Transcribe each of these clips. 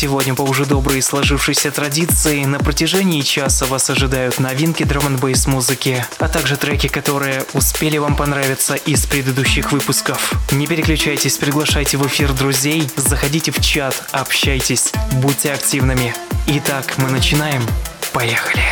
Сегодня по уже доброй сложившейся традиции на протяжении часа вас ожидают новинки драм н музыки, а также треки, которые успели вам понравиться из предыдущих выпусков. Не переключайтесь, приглашайте в эфир друзей, заходите в чат, общайтесь, будьте активными. Итак, мы начинаем. Поехали!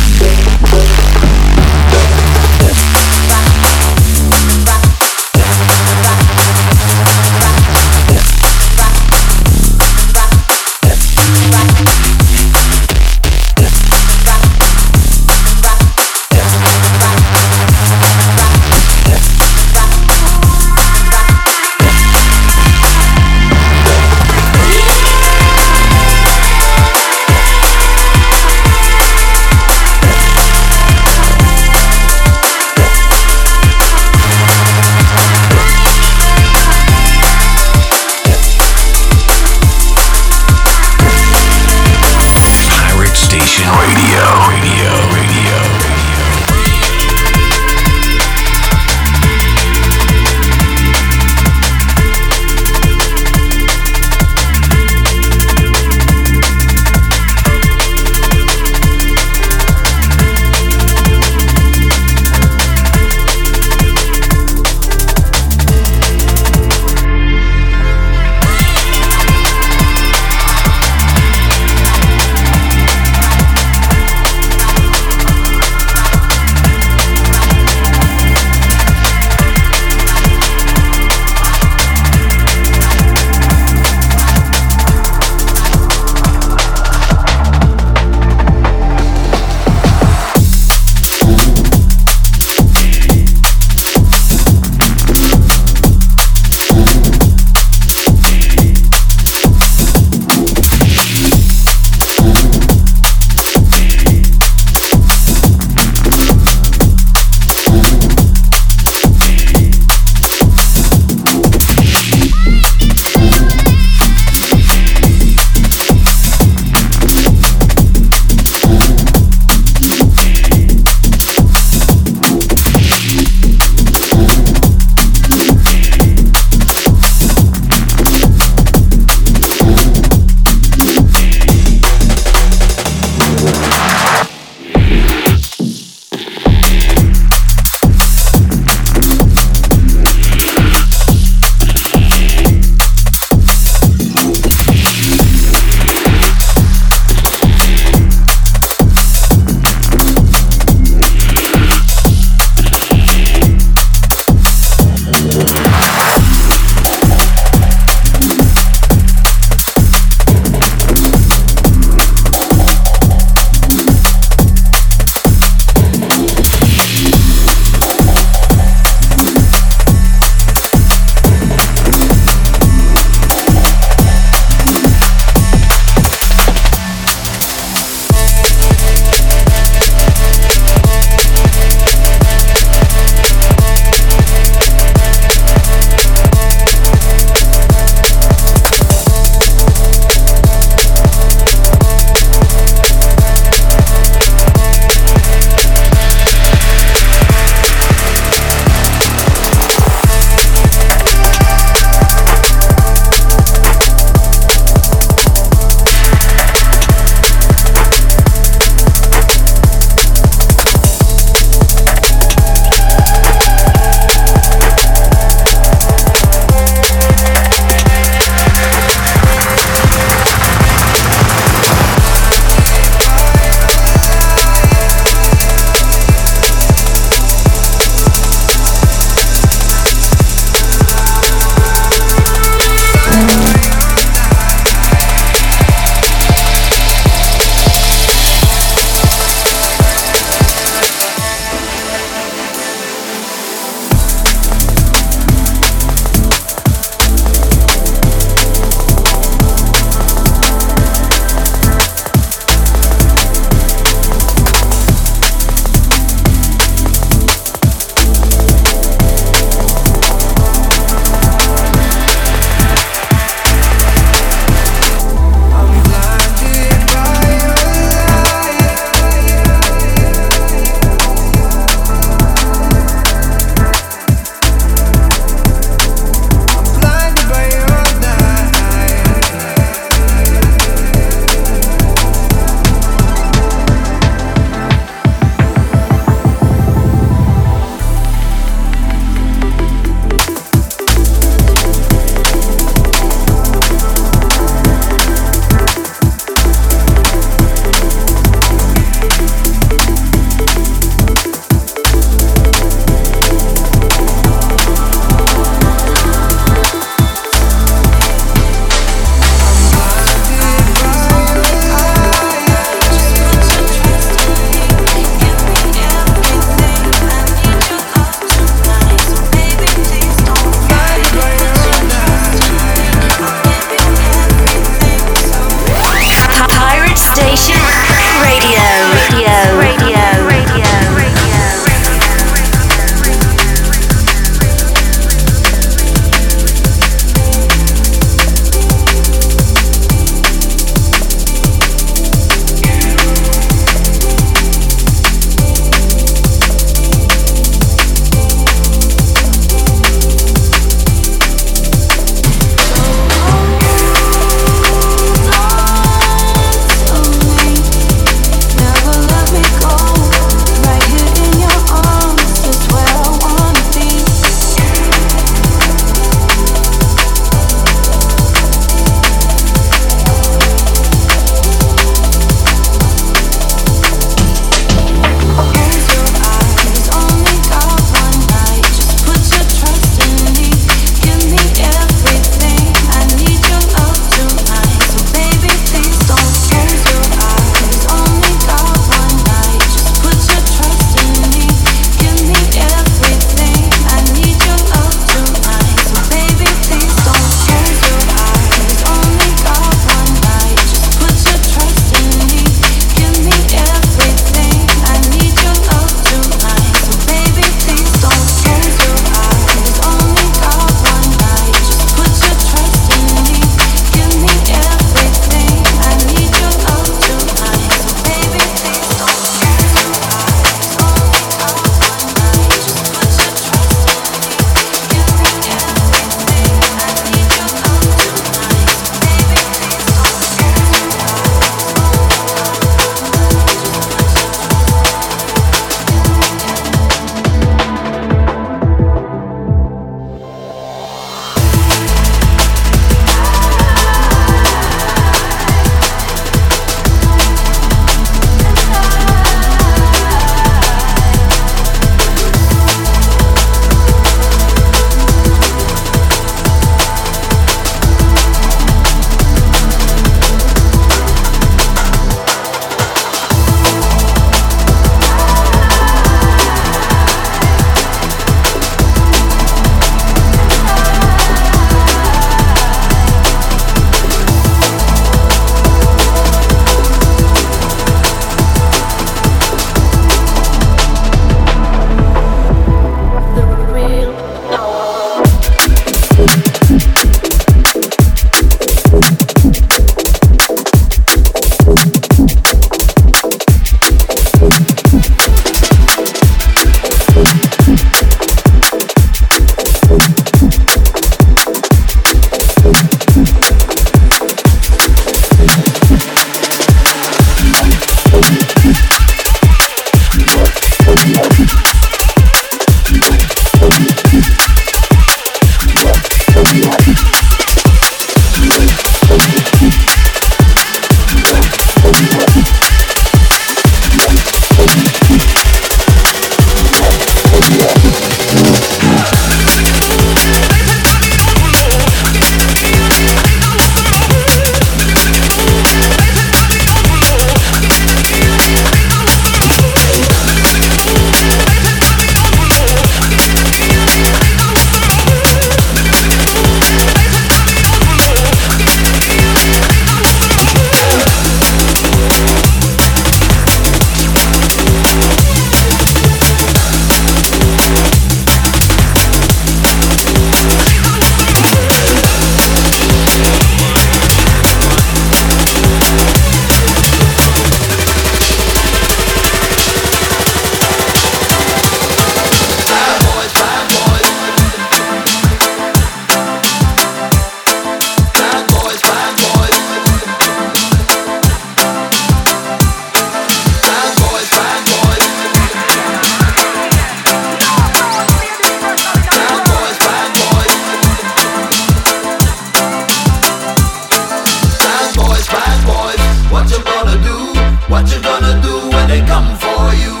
come for you.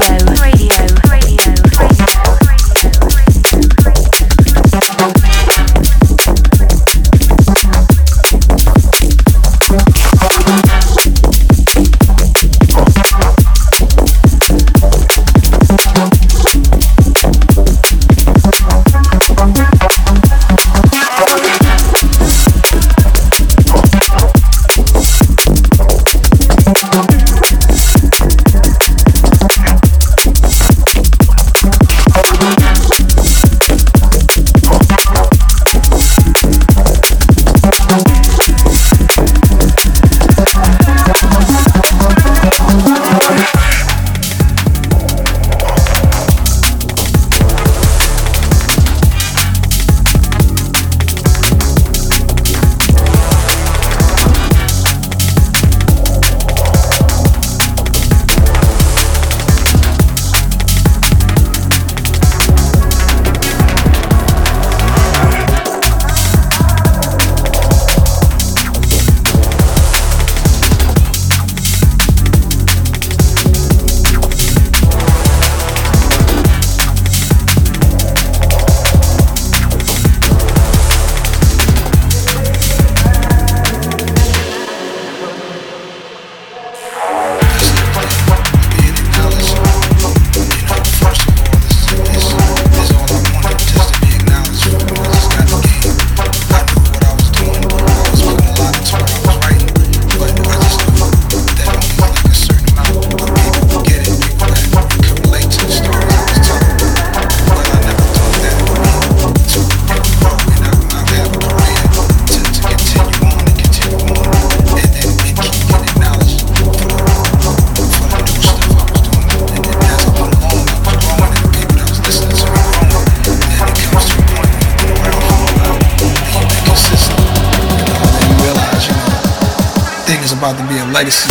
vontade, assim,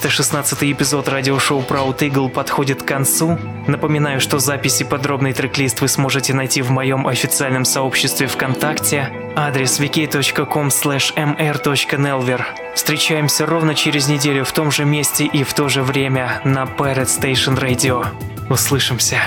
316 эпизод радиошоу Proud Eagle подходит к концу. Напоминаю, что записи подробный трек-лист вы сможете найти в моем официальном сообществе ВКонтакте. Адрес wiki.com mr.nelver. Встречаемся ровно через неделю в том же месте и в то же время на Pirate Station Radio. Услышимся.